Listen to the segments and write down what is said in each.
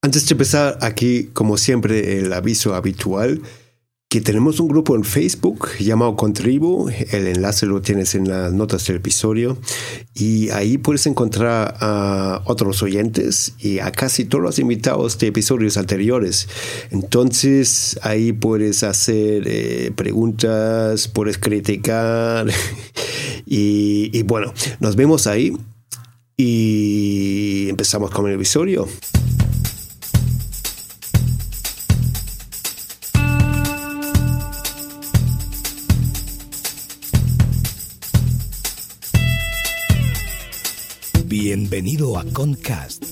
Antes de empezar, aquí, como siempre, el aviso habitual que tenemos un grupo en Facebook llamado Contribu. El enlace lo tienes en las notas del episodio. Y ahí puedes encontrar a otros oyentes y a casi todos los invitados de episodios anteriores. Entonces ahí puedes hacer eh, preguntas, puedes criticar. y, y bueno, nos vemos ahí. Y empezamos con el episodio. Bienvenido a Concast,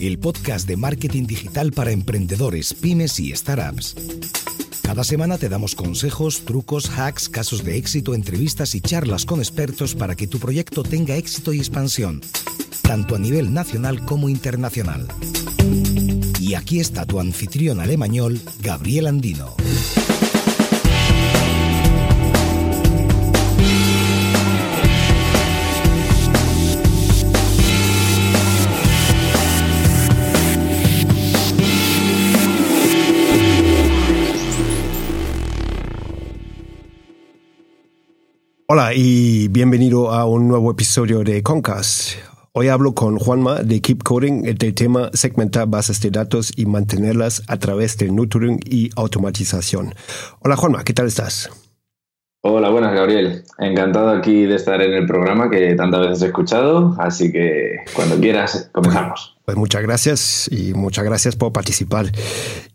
el podcast de marketing digital para emprendedores, pymes y startups. Cada semana te damos consejos, trucos, hacks, casos de éxito, entrevistas y charlas con expertos para que tu proyecto tenga éxito y expansión, tanto a nivel nacional como internacional. Y aquí está tu anfitrión alemañol, Gabriel Andino. Hola y bienvenido a un nuevo episodio de Concast. Hoy hablo con Juanma de Keep Coding del tema segmentar bases de datos y mantenerlas a través de nurturing y automatización. Hola Juanma, ¿qué tal estás? Hola, buenas Gabriel. Encantado aquí de estar en el programa que tantas veces he escuchado, así que cuando quieras comenzamos. Pues muchas gracias y muchas gracias por participar.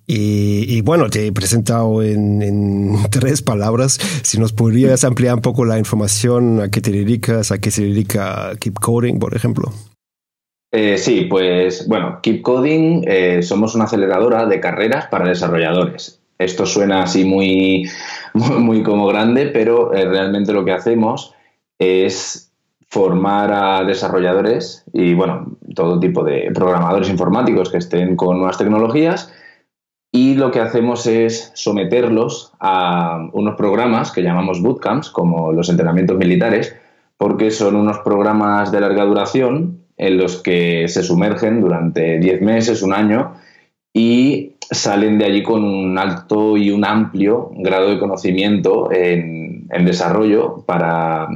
Y, bueno, te he presentado en, tres palabras. Si nos podrías ampliar un poco la información, a qué te dedicas, a qué se dedica Keep Coding, por ejemplo. Eh, sí, pues bueno, Keep Coding eh, somos una aceleradora de carreras para desarrolladores. Esto suena así muy muy, como grande, pero eh, realmente lo que hacemos es formar a desarrolladores y, bueno, todo tipo de programadores informáticos que estén con nuevas tecnologías y lo que hacemos es someterlos a unos programas que llamamos bootcamps, como los entrenamientos militares, porque son unos programas de larga duración en los que se sumergen durante 10 meses, un año, y salen de allí con un alto y un amplio grado de conocimiento en, desarrollo para,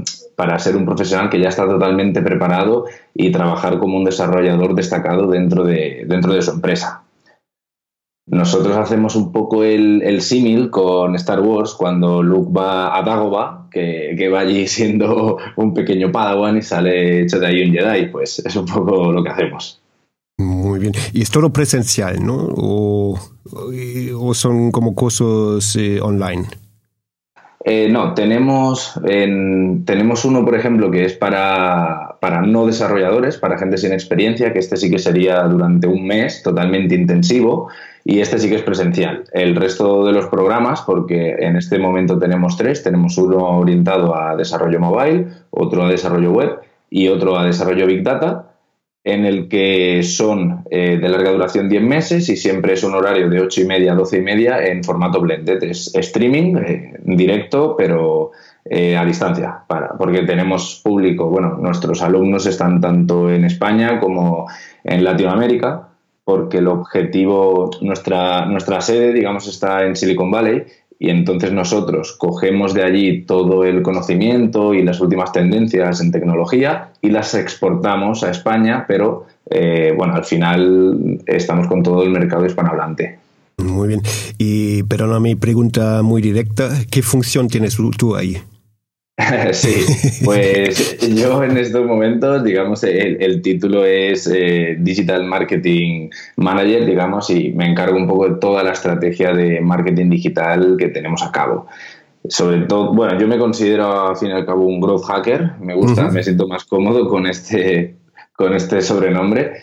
ser un profesional que ya está totalmente preparado y trabajar como un desarrollador destacado dentro de, dentro de su empresa. Nosotros hacemos un poco el, símil con Star Wars cuando Luke va a Dagobah, que, que, va allí siendo un pequeño Padawan y sale hecho de ahí un Jedi. Pues es un poco lo que hacemos. Muy bien. ¿Y es todo presencial, no? ¿O, son como cursos eh, online? Eh, no, tenemos, tenemos uno, por ejemplo, que es para, para, no desarrolladores, para gente sin experiencia, que este sí que sería durante un mes totalmente intensivo y este sí que es presencial. El resto de los programas, porque en este momento tenemos tres, tenemos uno orientado a desarrollo mobile, otro a desarrollo web y otro a desarrollo big data en el que son eh, de larga duración 10 meses y siempre es un horario de 8 y media a 12 y media en formato blended. Es streaming, eh, directo, pero eh, a distancia, porque tenemos público, bueno, nuestros alumnos están tanto en España como en Latinoamérica, porque el objetivo, nuestra, nuestra sede, digamos, está en Silicon Valley y entonces nosotros cogemos de allí todo el conocimiento y las últimas tendencias en tecnología y las exportamos a España, pero eh, bueno, al final estamos con todo el mercado hispanohablante. Muy bien. Y perdona mi pregunta muy directa, ¿qué función tienes tú ahí? sí, pues yo en estos momentos, digamos, el, título es eh, Digital Marketing Manager, digamos, y me encargo un poco de toda la estrategia de marketing digital que tenemos a cabo. Sobre todo, bueno, yo me considero al fin y al cabo un growth hacker, me gusta, me siento más cómodo con este, con este sobrenombre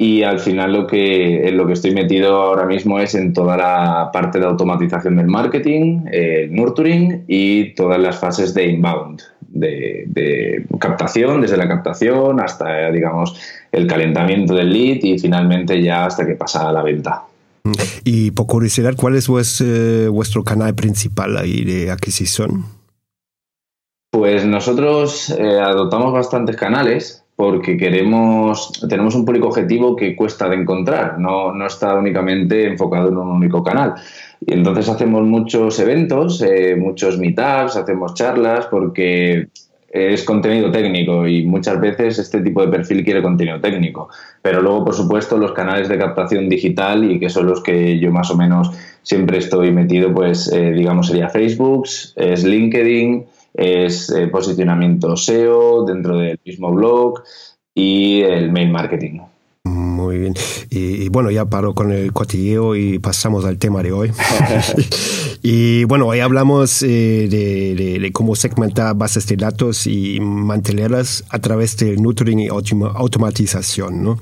y al final lo que, en lo que estoy metido ahora mismo es en toda la parte de automatización del marketing, el nurturing y todas las fases de inbound, de, captación, desde la captación hasta, digamos, el calentamiento del lead y finalmente ya hasta que pasa a la venta. Y por curiosidad, ¿cuál es vuestro, vuestro canal principal ahí de adquisición? Pues nosotros eh, adoptamos bastantes canales porque queremos, tenemos un público objetivo que cuesta de encontrar, no, no está únicamente enfocado en un único canal. Y entonces hacemos muchos eventos, eh, muchos meetups, hacemos charlas, porque es contenido técnico y muchas veces este tipo de perfil quiere contenido técnico. Pero luego, por supuesto, los canales de captación digital y que son los que yo más o menos siempre estoy metido, pues eh, digamos sería Facebook, es LinkedIn, es eh, posicionamiento SEO dentro del mismo blog y el mail marketing. Muy bien. Y, bueno, ya paro con el cotilleo y pasamos al tema de hoy. y bueno, hoy hablamos eh, de, cómo segmentar bases de datos y mantenerlas a través de nurturing y automatización, ¿no?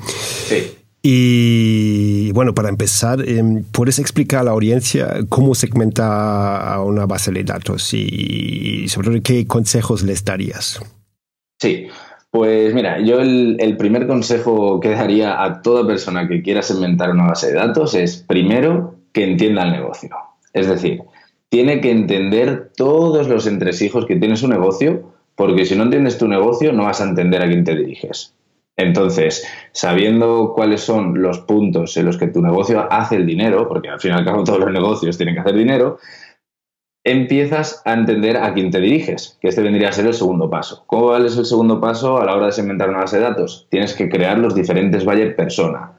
Sí. Y bueno, para empezar, em, ¿puedes explicar a la audiencia cómo segmentar a una base de datos y sobre qué consejos les darías? Sí, pues mira, yo el, primer consejo que daría a toda persona que quiera segmentar una base de datos es primero que entienda el negocio. Es decir, tiene que entender todos los entresijos que tiene su negocio, porque si no entiendes tu negocio no vas a entender a quién te diriges. Entonces, sabiendo cuáles son los puntos en los que tu negocio hace el dinero, porque al fin y al cabo todos los negocios tienen que hacer dinero, empiezas a entender a quién te diriges, que este vendría a ser el segundo paso. ¿Cuál es el segundo paso a la hora de segmentar una base de datos? Tienes que crear los diferentes buyer persona.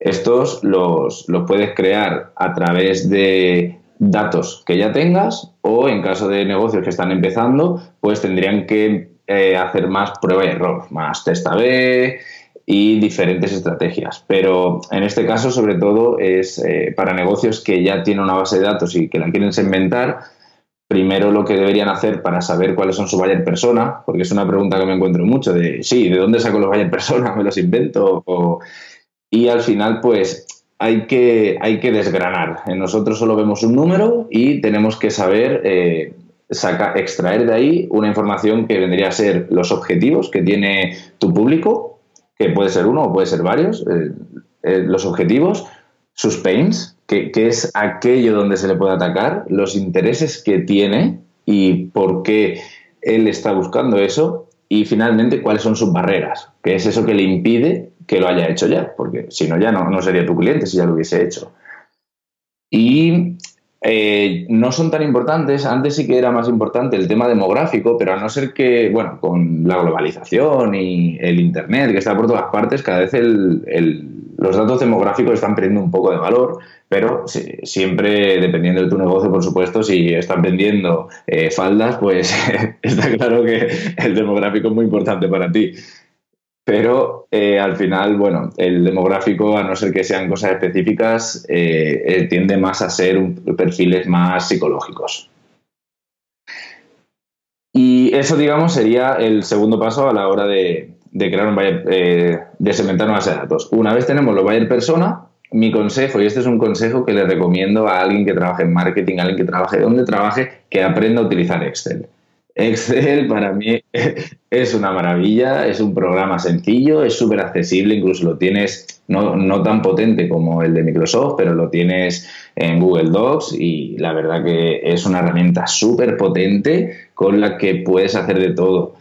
Estos los, puedes crear a través de datos que ya tengas o en caso de negocios que están empezando, pues tendrían que eh, hacer más prueba y error, más testa B y diferentes estrategias. Pero en este caso, sobre todo, es eh, para negocios que ya tienen una base de datos y que la quieren segmentar, primero lo que deberían hacer para saber cuáles son su buyer persona, porque es una pregunta que me encuentro mucho de, sí, ¿de dónde saco los buyer persona? ¿Me los invento? Y al final, pues hay que, hay que desgranar. Nosotros solo vemos un número y tenemos que saber eh, extraer de ahí una información que vendría a ser los objetivos que tiene tu público, que puede ser uno o puede ser varios, eh, eh, los objetivos, sus pains, qué, es aquello donde se le puede atacar, los intereses que tiene y por qué él está buscando eso y finalmente cuáles son sus barreras, qué es eso que le impide que lo haya hecho ya, porque si no ya no, no sería tu cliente si ya lo hubiese hecho. Y eh, no son tan importantes, antes sí que era más importante el tema demográfico, pero a no ser que, bueno, con la globalización y el Internet que está por todas partes, cada vez los datos demográficos están perdiendo un poco de valor pero siempre dependiendo de tu negocio, por supuesto, si están vendiendo eh, faldas, pues está claro que el demográfico es muy importante para ti. Pero eh, al final, bueno, el demográfico, a no ser que sean cosas específicas, eh, tiende más a ser perfiles más psicológicos. Y eso, digamos, sería el segundo paso a la hora de, crear un buyer, de segmentar una base de datos. Una vez tenemos los buyer persona, mi consejo, y este es un consejo que le recomiendo a alguien que trabaje en marketing, a alguien que trabaje donde trabaje, que aprenda a utilizar Excel. Excel para mí es una maravilla, es un programa sencillo, es súper accesible, incluso lo tienes no, no, tan potente como el de Microsoft, pero lo tienes en Google Docs y la verdad que es una herramienta súper potente con la que puedes hacer de todo.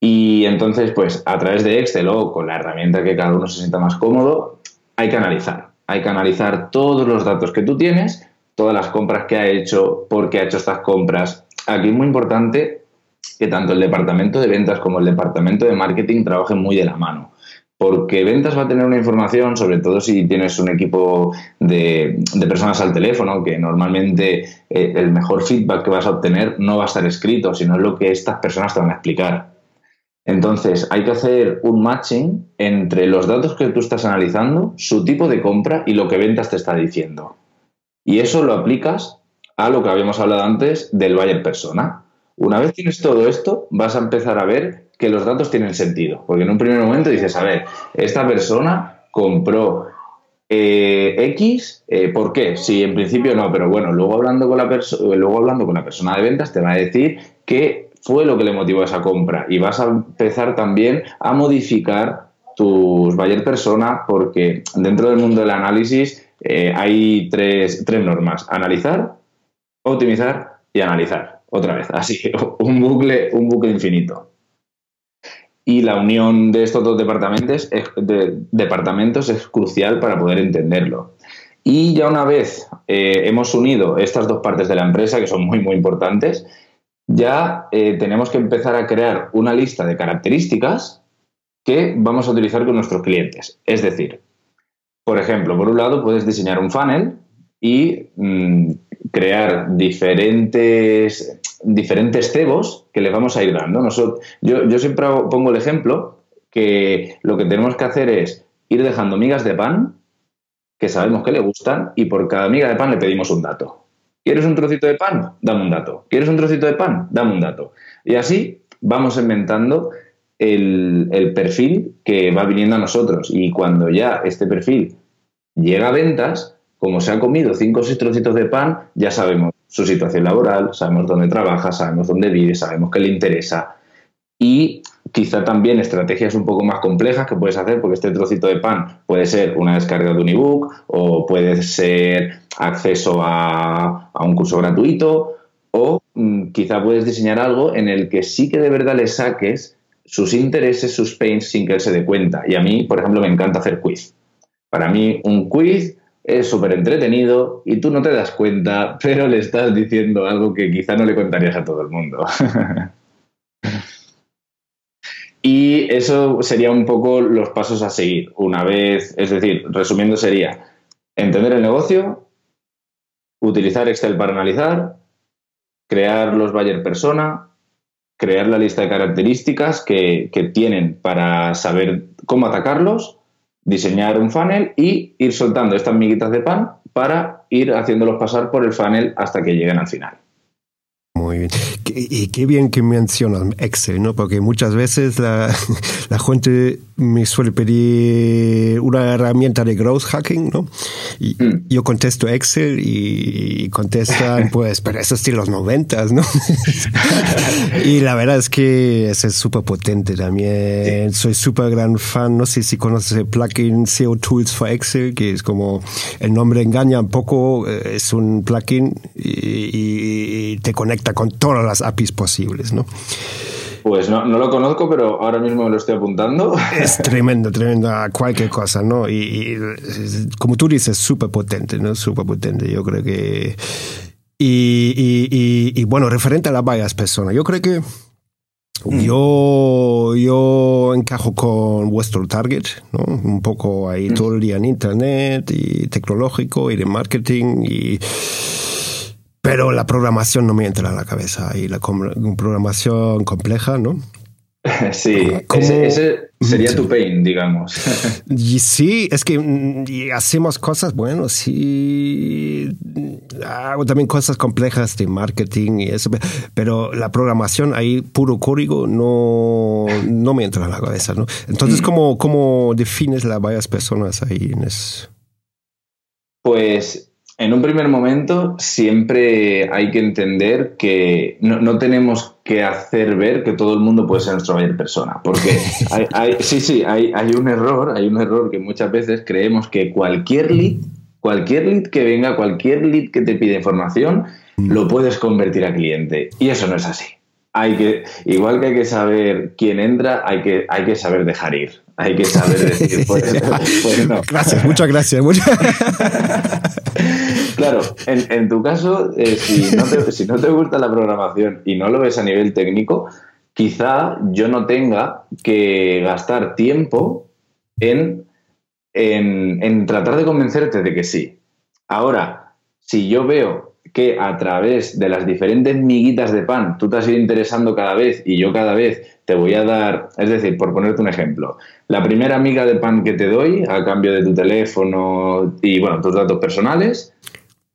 Y entonces, pues a través de Excel o con la herramienta que cada uno se sienta más cómodo, hay que analizar hay que analizar todos los datos que tú tienes, todas las compras que ha hecho, por qué ha hecho estas compras. Aquí es muy importante que tanto el departamento de ventas como el departamento de marketing trabajen muy de la mano. Porque ventas va a tener una información, sobre todo si tienes un equipo de, personas al teléfono, que normalmente eh, el mejor feedback que vas a obtener no va a estar escrito, sino lo que estas personas te van a explicar. Entonces, hay que hacer un matching entre los datos que tú estás analizando, su tipo de compra y lo que ventas te está diciendo. Y eso lo aplicas a lo que habíamos hablado antes del buyer persona. Una vez tienes todo esto, vas a empezar a ver que los datos tienen sentido. Porque en un primer momento dices, a ver, esta persona compró eh, X, eh, ¿por qué? Si en principio no, pero bueno, luego hablando, con la luego hablando con la persona de ventas te va a decir que fue lo que le motivó a esa compra y vas a empezar también a modificar tus buyer persona porque dentro del mundo del análisis eh, hay tres, tres normas. Analizar, optimizar y analizar. Otra vez, así, un bucle, un bucle infinito. y la unión de estos dos departamentos es, departamentos es crucial para poder entenderlo. Y ya una vez eh, hemos unido estas dos partes de la empresa, que son muy, muy importantes, ya eh, tenemos que empezar a crear una lista de características que vamos a utilizar con nuestros clientes. Es decir, por ejemplo, por un lado puedes diseñar un funnel y mm, crear diferentes, diferentes cebos que le vamos a ir dando. Nosotros, yo, yo siempre pongo el ejemplo que lo que tenemos que hacer es ir dejando migas de pan que sabemos que le gustan y por cada miga de pan le pedimos un dato. ¿Quieres un trocito de pan? Dame un dato. ¿Quieres un trocito de pan? Dame un dato. Y así vamos inventando el, el perfil que va viniendo a nosotros. Y cuando ya este perfil llega a ventas, como se ha comido cinco o seis trocitos de pan, ya sabemos su situación laboral, sabemos dónde trabaja, sabemos dónde vive, sabemos qué le interesa. Y quizá también estrategias un poco más complejas que puedes hacer, porque este trocito de pan puede ser una descarga de un ebook o puede ser acceso a, un curso gratuito o mm, quizá puedes diseñar algo en el que sí que de verdad le saques sus intereses, sus pains sin que él se dé cuenta. Y a mí, por ejemplo, me encanta hacer quiz. Para mí, un quiz es súper entretenido y tú no te das cuenta, pero le estás diciendo algo que quizá no le contarías a todo el mundo. y eso sería un poco los pasos a seguir. Una vez, es decir, resumiendo, sería entender el negocio, utilizar Excel para analizar, crear los buyer persona, crear la lista de características que, que tienen para saber cómo atacarlos diseñar un funnel y ir soltando estas miguitas de pan para ir haciéndolos pasar por el funnel hasta que lleguen al final. Muy bien. Y qué bien que mencionas Excel, ¿no? Porque muchas veces la, la gente me suele pedir una herramienta de growth hacking, ¿no? Y mm. yo contesto Excel y, contestan, pues, pero eso es de los noventas, ¿no? y la verdad es que ese es súper potente también. Soy súper gran fan, no sé si conoces el plugin SEO Tools for Excel, que es como, el nombre engaña un poco, eh, es un plugin y, y te conecta con todas las APIs posibles, ¿no? Pues no, no lo conozco, pero ahora mismo me lo estoy apuntando. Es tremendo, tremendo cualquier cosa, ¿no? Y, como tú dices, súper potente, ¿no? Súper potente. Yo creo que... Y, y, bueno, referente a las varias personas, yo creo que mm. yo, yo encajo con vuestro target, ¿no? Un poco ahí mm. todo el día en internet y tecnológico y de marketing y pero la programación no me entra a la cabeza y la programación compleja, ¿no? Sí, ese, sería tu pain, digamos. Y sí, es que mm, hacemos cosas, bueno, sí, hago también cosas complejas de marketing y eso, pero la programación ahí, puro código, no, no me entra a la cabeza, ¿no? Entonces, mm. ¿cómo, ¿cómo defines las varias personas ahí en eso? Pues en un primer momento siempre hay que entender que no, tenemos que hacer ver que todo el mundo puede ser nuestra mayor persona, porque hay, sí, sí, hay, hay, un error, hay un error que muchas veces creemos que cualquier lead, cualquier lead que venga, cualquier lead que te pida información, mm. lo puedes convertir a cliente. Y eso no es así. Hay que, igual que hay que saber quién entra, hay que, hay que saber dejar ir. Hay que saber decir, pues, pues no. Gracias, muchas gracias. Claro, en, tu caso, eh, si, no te, gusta la programación y no lo ves a nivel técnico, quizá yo no tenga que gastar tiempo en, en, tratar de convencerte de que sí. Ahora, si yo veo que a través de las diferentes miguitas de pan tú te has ido interesando cada vez y yo cada vez te voy a dar, es decir, por ponerte un ejemplo, la primera miga de pan que te doy a cambio de tu teléfono y bueno, tus datos personales,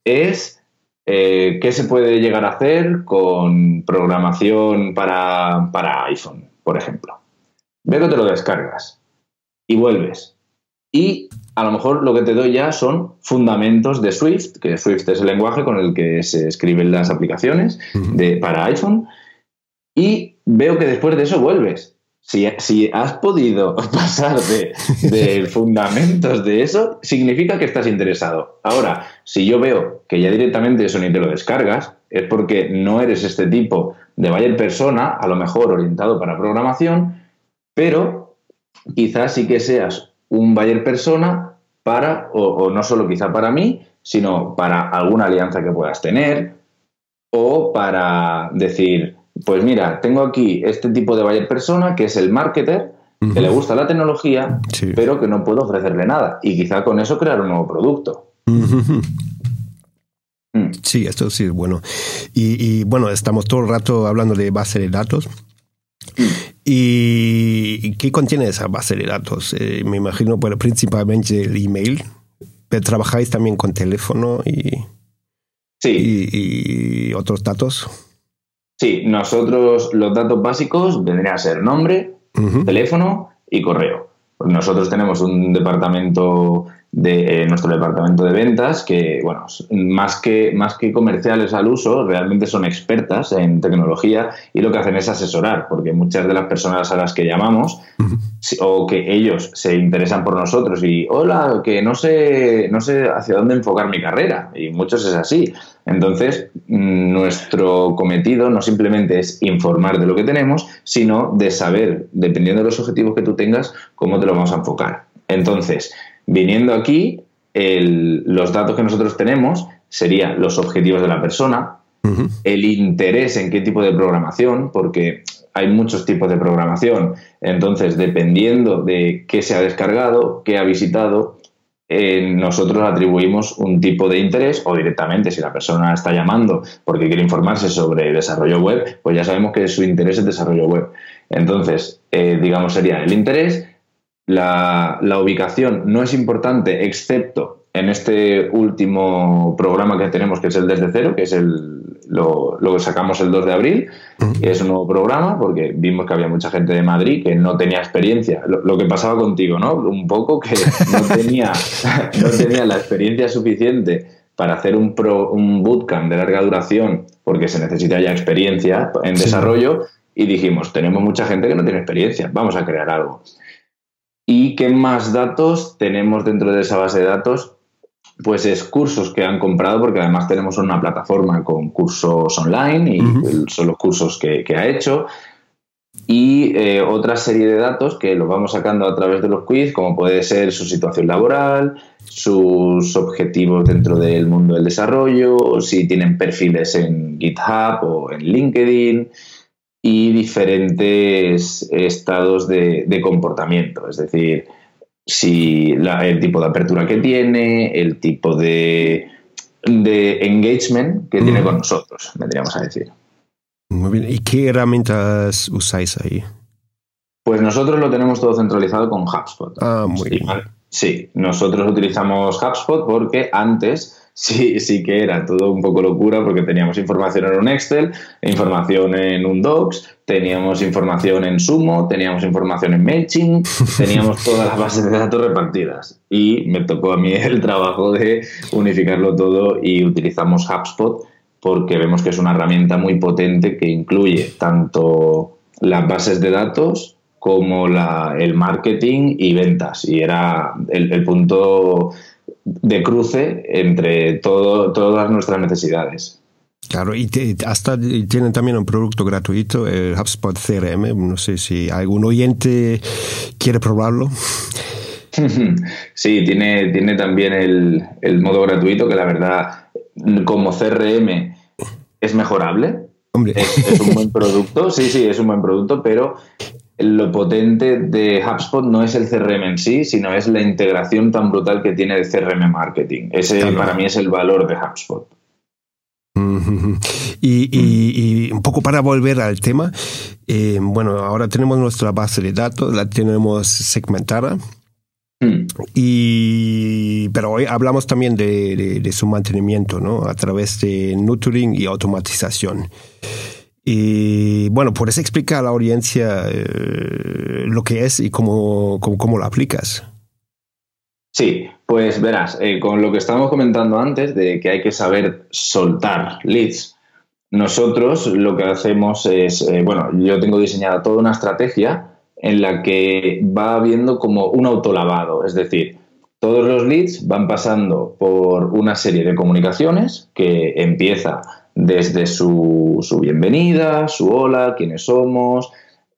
es eh, qué se puede llegar a hacer con programación para, iPhone, por ejemplo. Veo que te lo descargas y vuelves. Y a lo mejor lo que te doy ya son fundamentos de Swift, que Swift es el lenguaje con el que se escriben las aplicaciones de, para iPhone. Y veo que después de eso vuelves. Si, has podido pasar de, fundamentos de eso, significa que estás interesado. Ahora, si yo veo que ya directamente eso ni te lo descargas, es porque no eres este tipo de buyer persona, a lo mejor orientado para programación, pero quizás sí que seas un buyer persona para, o, no solo quizá para mí, sino para alguna alianza que puedas tener, o para decir, pues mira, tengo aquí este tipo de buyer persona que es el marketer, que le gusta la tecnología, pero que no puedo ofrecerle nada. Y quizá con eso crear un nuevo producto. Mm. Sí, esto sí es bueno. Y, bueno, estamos todo el rato hablando de base de datos. Mm. ¿Y qué contiene esa base de datos? Eh, me imagino, bueno, principalmente el email, pero trabajáis también con teléfono y, sí. y otros datos. Sí, nosotros los datos básicos vendrían a ser nombre, teléfono y correo. Nosotros tenemos un departamento de eh, nuestro departamento de ventas que, bueno, más que, más que comerciales al uso, realmente son expertas en tecnología y lo que hacen es asesorar, porque muchas de las personas a las que llamamos o que ellos se interesan por nosotros y, hola, que no sé, no sé hacia dónde enfocar mi carrera, y muchos es así. Entonces, nuestro cometido no simplemente es informar de lo que tenemos, sino de saber, dependiendo de los objetivos que tú tengas, cómo te lo vamos a enfocar. Entonces, Viniendo aquí, los datos que nosotros tenemos serían los objetivos de la persona, el interés en qué tipo de programación, porque hay muchos tipos de programación. Entonces, dependiendo de qué se ha descargado, qué ha visitado, eh, nosotros atribuimos un tipo de interés o directamente, si la persona está llamando porque quiere informarse sobre desarrollo web, pues ya sabemos que su interés es desarrollo web. Entonces, eh, digamos, sería el interés, la, ubicación no es importante excepto en este último programa que tenemos, que es el Desde Cero, que es el, lo, que sacamos el 2 de abril, es un nuevo programa, porque vimos que había mucha gente de Madrid que no tenía experiencia. Lo, que pasaba contigo, ¿no? Un poco que no tenía, no tenía la experiencia suficiente para hacer un, un bootcamp de larga duración, porque se necesita ya experiencia en desarrollo, y dijimos, tenemos mucha gente que no tiene experiencia, vamos a crear algo. ¿Y qué más datos tenemos dentro de esa base de datos? Pues es cursos que han comprado, porque además tenemos una plataforma con cursos online y son los cursos que, ha hecho. Y eh, otra serie de datos que los vamos sacando a través de los quiz, como puede ser su situación laboral, sus objetivos dentro del mundo del desarrollo, si tienen perfiles en GitHub o en LinkedIn, y diferentes estados de, comportamiento, es decir, si el tipo de apertura que tiene, el tipo de, engagement que tiene con nosotros, vendríamos a decir. Muy bien. ¿Y qué herramientas usáis ahí? Pues nosotros lo tenemos todo centralizado con HubSpot. Ah, muy bien. Sí, nosotros utilizamos HubSpot porque antes sí, sí que era todo un poco locura porque teníamos información en un Excel, información en un Docs, teníamos información en Sumo, teníamos información en MailChimp, teníamos todas las bases de datos repartidas. Y me tocó a mí el trabajo de unificarlo todo y utilizamos HubSpot porque vemos que es una herramienta muy potente que incluye tanto las bases de datos como la, el marketing y ventas. Y era el punto de cruce entre todas nuestras necesidades. Claro, y hasta tienen también un producto gratuito, el HubSpot CRM. No sé si algún oyente quiere probarlo. Sí, tiene, tiene también el, modo gratuito, que la verdad, como CRM es mejorable. es, un buen producto, sí, sí, es un buen producto, pero lo potente de HubSpot no es el CRM en sí, sino es la integración tan brutal que tiene de CRM Marketing. Ese para mí es el valor de HubSpot. Y, un poco para volver al tema, eh, bueno, ahora tenemos nuestra base de datos, la tenemos segmentada. Mm. Y, pero hoy hablamos también de, de, su mantenimiento, ¿no? A través de nurturing y automatización. Y bueno, ¿puedes explicar a la audiencia eh, lo que es y cómo, cómo, lo aplicas? Sí, pues verás, eh, con lo que estábamos comentando antes de que hay que saber soltar leads, nosotros lo que hacemos es, eh, bueno, yo tengo diseñada toda una estrategia en la que va habiendo como un autolavado, es decir, todos los leads van pasando por una serie de comunicaciones que empieza desde su, bienvenida, su hola, quiénes somos,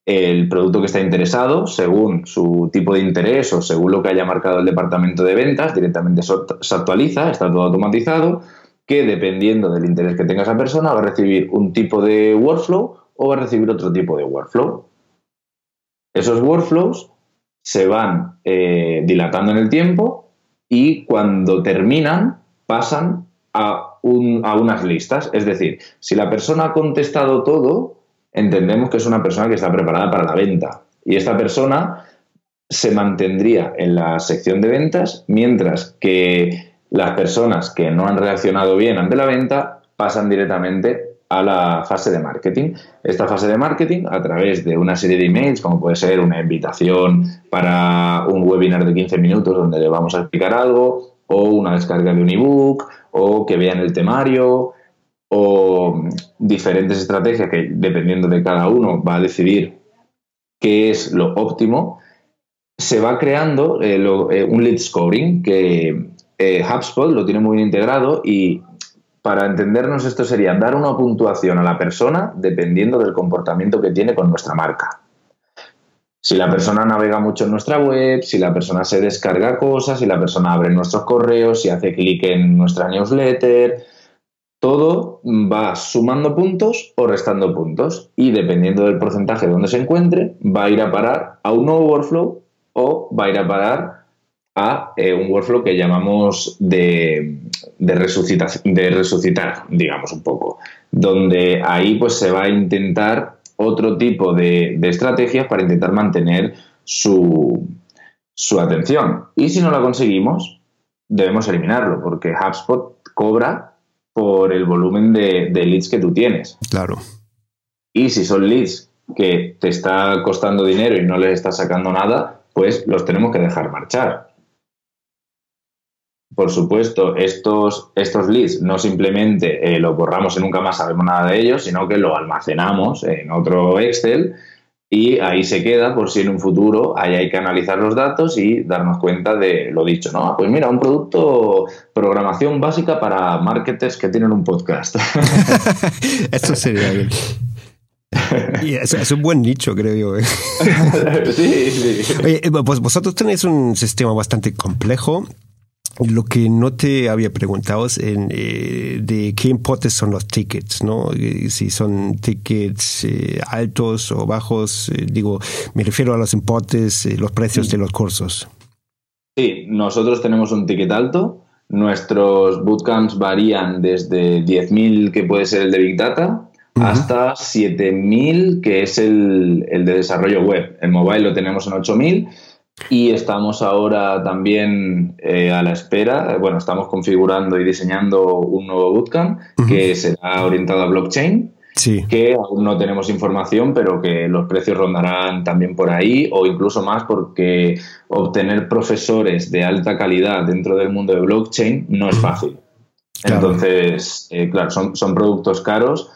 el producto que está interesado, según su tipo de interés o según lo que haya marcado el departamento de ventas, directamente se actualiza, está todo automatizado, que dependiendo del interés que tenga esa persona va a recibir un tipo de workflow o va a recibir otro tipo de workflow. Esos workflows se van eh, dilatando en el tiempo y cuando terminan pasan a, a unas listas. Es decir, si la persona ha contestado todo, entendemos que es una persona que está preparada para la venta. Y esta persona se mantendría en la sección de ventas, mientras que las personas que no han reaccionado bien ante la venta pasan directamente a la fase de marketing. Esta fase de marketing, a través de una serie de emails, como puede ser una invitación para un webinar de 15 minutos donde le vamos a explicar algo, o una descarga de un ebook, o que vean el temario, o diferentes estrategias que dependiendo de cada uno va a decidir qué es lo óptimo, se va creando eh, eh, un lead scoring que eh, HubSpot lo tiene muy bien integrado y para entendernos esto sería dar una puntuación a la persona dependiendo del comportamiento que tiene con nuestra marca. Si la persona navega mucho en nuestra web, si la persona se descarga cosas, si la persona abre nuestros correos, si hace clic en nuestra newsletter, todo va sumando puntos o restando puntos. Y dependiendo del porcentaje donde se encuentre, va a ir a parar a un nuevo workflow o va a ir a parar a eh, un workflow que llamamos de, de, de resucitar, digamos un poco, donde ahí pues se va a intentar otro tipo de, de estrategias para intentar mantener su, su atención. Y si no la conseguimos, debemos eliminarlo, porque HubSpot cobra por el volumen de, leads que tú tienes. Claro. Y si son leads que te está costando dinero y no les estás sacando nada, pues los tenemos que dejar marchar. Por supuesto, estos, estos leads no simplemente eh, los borramos y nunca más sabemos nada de ellos, sino que lo almacenamos en otro Excel y ahí se queda por si en un futuro ahí hay que analizar los datos y darnos cuenta de lo dicho, ¿no? Pues mira, un producto, programación básica para marketers que tienen un podcast. Eso sería bien. Y es, es, un buen nicho, creo yo. ¿eh? sí, sí. Oye, eh, pues vosotros tenéis un sistema bastante complejo lo que no te había preguntado es en, eh, de qué importes son los tickets, ¿no? Eh, si son tickets eh, altos o bajos, digo, me refiero a los importes, los precios de los cursos. Sí, nosotros tenemos un ticket alto. Nuestros bootcamps varían desde 10.000, que puede ser el de Big Data, hasta 7.000, que es el, el de desarrollo web. El mobile lo tenemos en 8.000 y estamos ahora también eh, a la espera, bueno, estamos configurando y diseñando un nuevo bootcamp que será orientado a blockchain, que aún no tenemos información, pero que los precios rondarán también por ahí o incluso más porque obtener profesores de alta calidad dentro del mundo de blockchain no es fácil. Entonces, eh, claro, son, son productos caros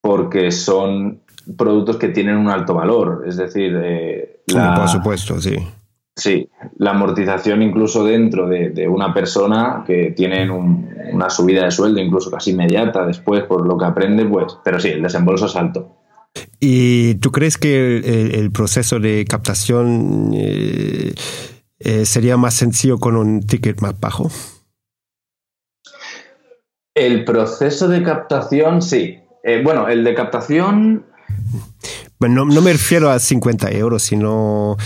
porque son productos que tienen un alto valor, es decir, eh, por supuesto, sí Sí, la amortización incluso dentro de, una persona que tienen una subida de sueldo incluso casi inmediata después por lo que aprende, pues, pero sí, el desembolso es alto. ¿Y tú crees que el, proceso de captación eh, eh, sería más sencillo con un ticket más bajo? El proceso de captación, sí. Eh, bueno, el de captación bueno, no, me refiero a 50 euros, sino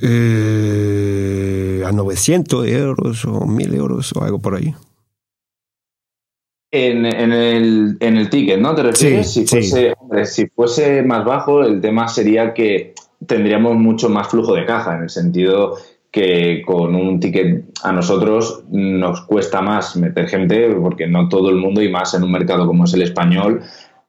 eh, a 900 euros o 1000 euros o algo por ahí. En, el, en el ticket, ¿no? ¿Te refieres? si, fuese, si fuese más bajo, el tema sería que tendríamos mucho más flujo de caja, en el sentido que con un ticket a nosotros nos cuesta más meter gente, porque no todo el mundo, y más en un mercado como es el español,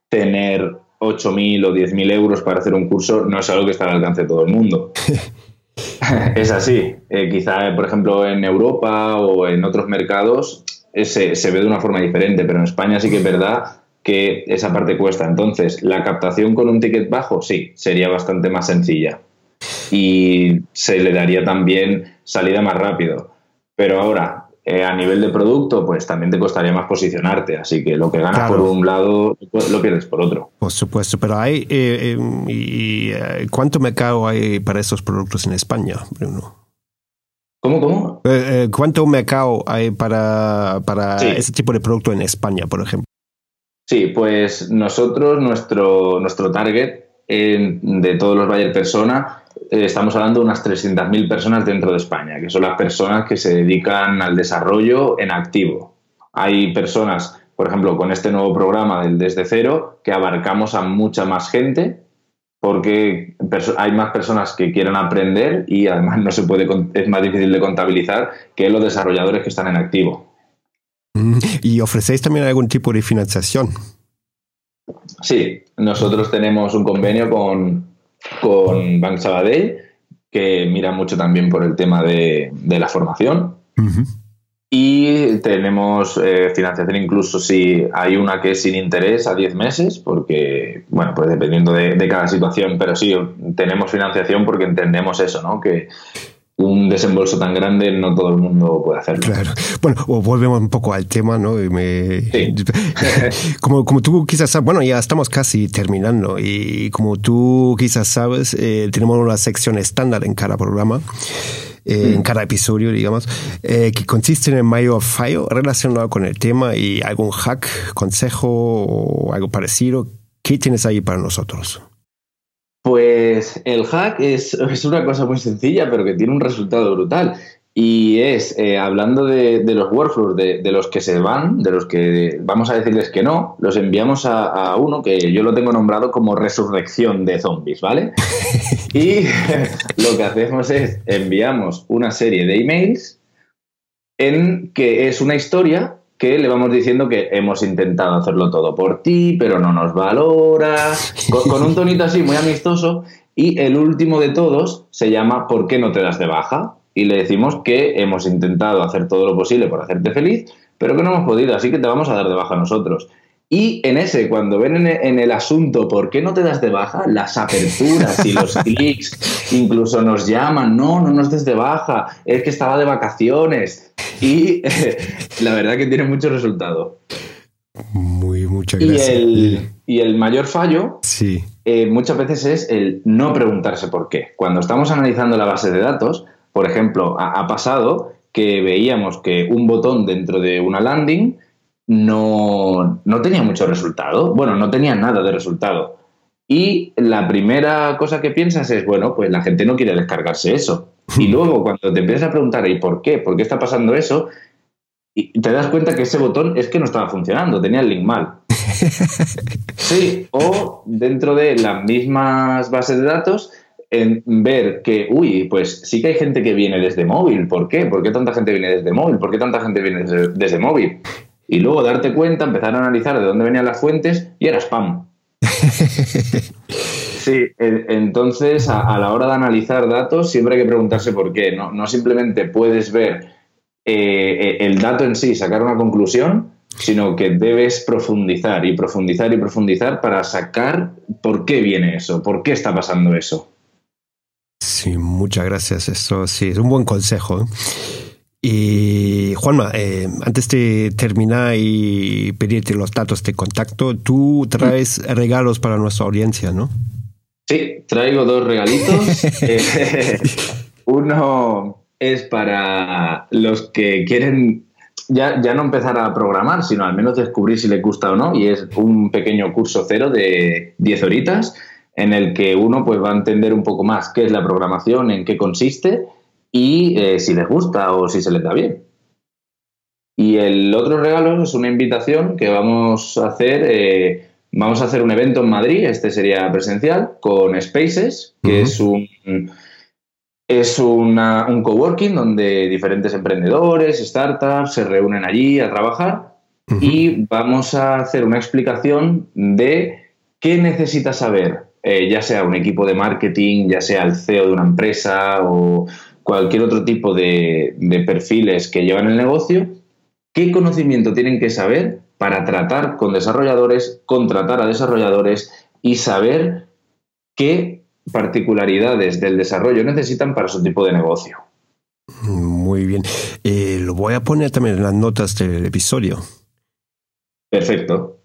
tener 8.000 o 10.000 euros para hacer un curso no es algo que está al alcance de todo el mundo. es así. Eh, quizá, por ejemplo, en Europa o en otros mercados eh, se, ve de una forma diferente, pero en España sí que es verdad que esa parte cuesta. Entonces, la captación con un ticket bajo, sí, sería bastante más sencilla. Y se le daría también salida más rápido. Pero ahora, eh, a nivel de producto, pues también te costaría más posicionarte. Así que lo que ganas por un lado, lo pierdes por otro. Por supuesto, pero hay. Eh, eh, y, ¿Cuánto mercado hay para esos productos en España, Bruno? ¿Cómo, cómo? ¿Cuánto mercado hay para, para ese tipo de producto en España, por ejemplo? Sí, pues nosotros, nuestro, nuestro target de todos los Bayer Persona eh, estamos hablando de unas 300.000 personas dentro de España, que son las personas que se dedican al desarrollo en activo. Hay personas, por ejemplo, con este nuevo programa del Desde Cero, que abarcamos a mucha más gente, porque hay más personas que quieren aprender y además no se puede, es más difícil de contabilizar que los desarrolladores que están en activo. Mm, ¿Y ofrecéis también algún tipo de financiación? Sí, nosotros tenemos un convenio con, con Bank Sabadell, que mira mucho también por el tema de, la formación. Y tenemos eh, financiación incluso si hay una que es sin interés a 10 meses, porque, bueno, pues dependiendo de, de, cada situación, pero sí, tenemos financiación porque entendemos eso, ¿no? Que un desembolso tan grande no todo el mundo puede hacerlo. Claro. Bueno, volvemos un poco al tema, ¿no? como, como tú quizás sabes, bueno, ya estamos casi terminando y como tú quizás sabes, eh, tenemos una sección estándar en cada programa. Eh, en mm. cada episodio, digamos, eh, que consiste en el mayor fallo relacionado con el tema y algún hack, consejo o algo parecido. ¿Qué tienes ahí para nosotros? Pues el hack es, una cosa muy sencilla, pero que tiene un resultado brutal. Y es, eh, hablando de, los workflows, de, los que se van, de los que vamos a decirles que no, los enviamos a, uno que yo lo tengo nombrado como resurrección de zombies, ¿vale? y lo que hacemos es enviamos una serie de emails en que es una historia que le vamos diciendo que hemos intentado hacerlo todo por ti, pero no nos valora, con, un tonito así muy amistoso. Y el último de todos se llama ¿Por qué no te das de baja? Y le decimos que hemos intentado hacer todo lo posible por hacerte feliz, pero que no hemos podido, así que te vamos a dar de baja nosotros. Y en ese, cuando ven en, el asunto, ¿por qué no te das de baja? Las aperturas y los clics, incluso nos llaman, no, no nos des de baja, es que estaba de vacaciones. Y la verdad que tiene mucho resultado. Muy, muchas gracias. Y el, mayor fallo sí. Eh, muchas veces es el no preguntarse por qué. Cuando estamos analizando la base de datos, por ejemplo, ha pasado que veíamos que un botón dentro de una landing no, no tenía mucho resultado. Bueno, no tenía nada de resultado. Y la primera cosa que piensas es, bueno, pues la gente no quiere descargarse eso. Y luego cuando te empiezas a preguntar, ¿y por qué? ¿Por qué está pasando eso? Y te das cuenta que ese botón es que no estaba funcionando, tenía el link mal. Sí, o dentro de las mismas bases de datos, en ver que, uy, pues sí que hay gente que viene desde móvil. ¿Por qué? ¿Por qué tanta gente viene desde móvil? ¿Por qué tanta gente viene desde móvil? y luego darte cuenta, empezar a analizar de dónde venían las fuentes y era spam. Sí, entonces a, la hora de analizar datos siempre hay que preguntarse por qué. No, simplemente puedes ver eh, el dato en sí, sacar una conclusión, sino que debes profundizar y profundizar y profundizar para sacar por qué viene eso, por qué está pasando eso. Sí, muchas gracias. Eso sí, es un buen consejo. Y Juanma, eh, antes de terminar y pedirte los datos de contacto, tú traes regalos para nuestra audiencia, ¿no? Sí, traigo dos regalitos. Eh, uno es para los que quieren ya, ya, no empezar a programar, sino al menos descubrir si les gusta o no. Y es un pequeño curso cero de 10 horitas en el que uno pues, va a entender un poco más qué es la programación, en qué consiste y eh, si les gusta o si se les da bien. Y el otro regalo es una invitación que vamos a hacer. Eh, vamos a hacer un evento en Madrid, este sería presencial, con Spaces, que es un es una, un coworking donde diferentes emprendedores, startups se reúnen allí a trabajar y vamos a hacer una explicación de qué necesita saber, eh, ya sea un equipo de marketing, ya sea el CEO de una empresa o cualquier otro tipo de, perfiles que llevan el negocio, qué conocimiento tienen que saber para tratar con desarrolladores, contratar a desarrolladores y saber qué particularidades del desarrollo necesitan para su tipo de negocio. Muy bien. Eh, lo voy a poner también en las notas del episodio. Perfecto.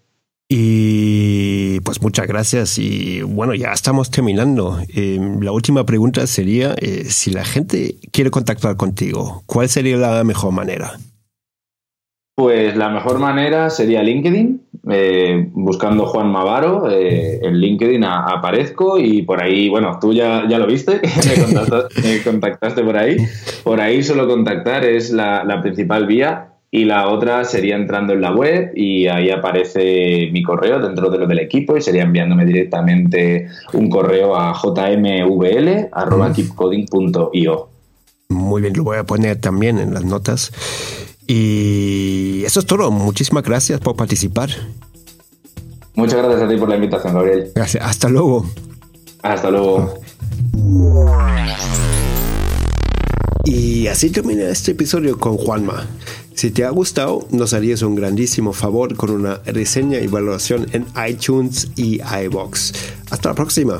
Y pues muchas gracias y bueno, ya estamos terminando. Eh, la última pregunta sería, eh, si la gente quiere contactar contigo, ¿cuál sería la mejor manera? Pues la mejor manera sería LinkedIn, eh, buscando Juan Mavaro, en LinkedIn aparezco y por ahí, bueno, tú ya, ya lo viste, me, contactaste, por ahí. Por ahí solo contactar es la, la principal vía y la otra sería entrando en la web y ahí aparece mi correo dentro de lo del equipo y sería enviándome directamente un correo a jmvl.keepcoding.io. Muy bien, lo voy a poner también en las notas. Y eso es todo. Muchísimas gracias por participar. Muchas gracias a ti por la invitación, Gabriel. Gracias. Hasta luego. Hasta luego. Y así termina este episodio con Juanma. Si te ha gustado, nos harías un grandísimo favor con una reseña y valoración en iTunes y iBox. Hasta la próxima.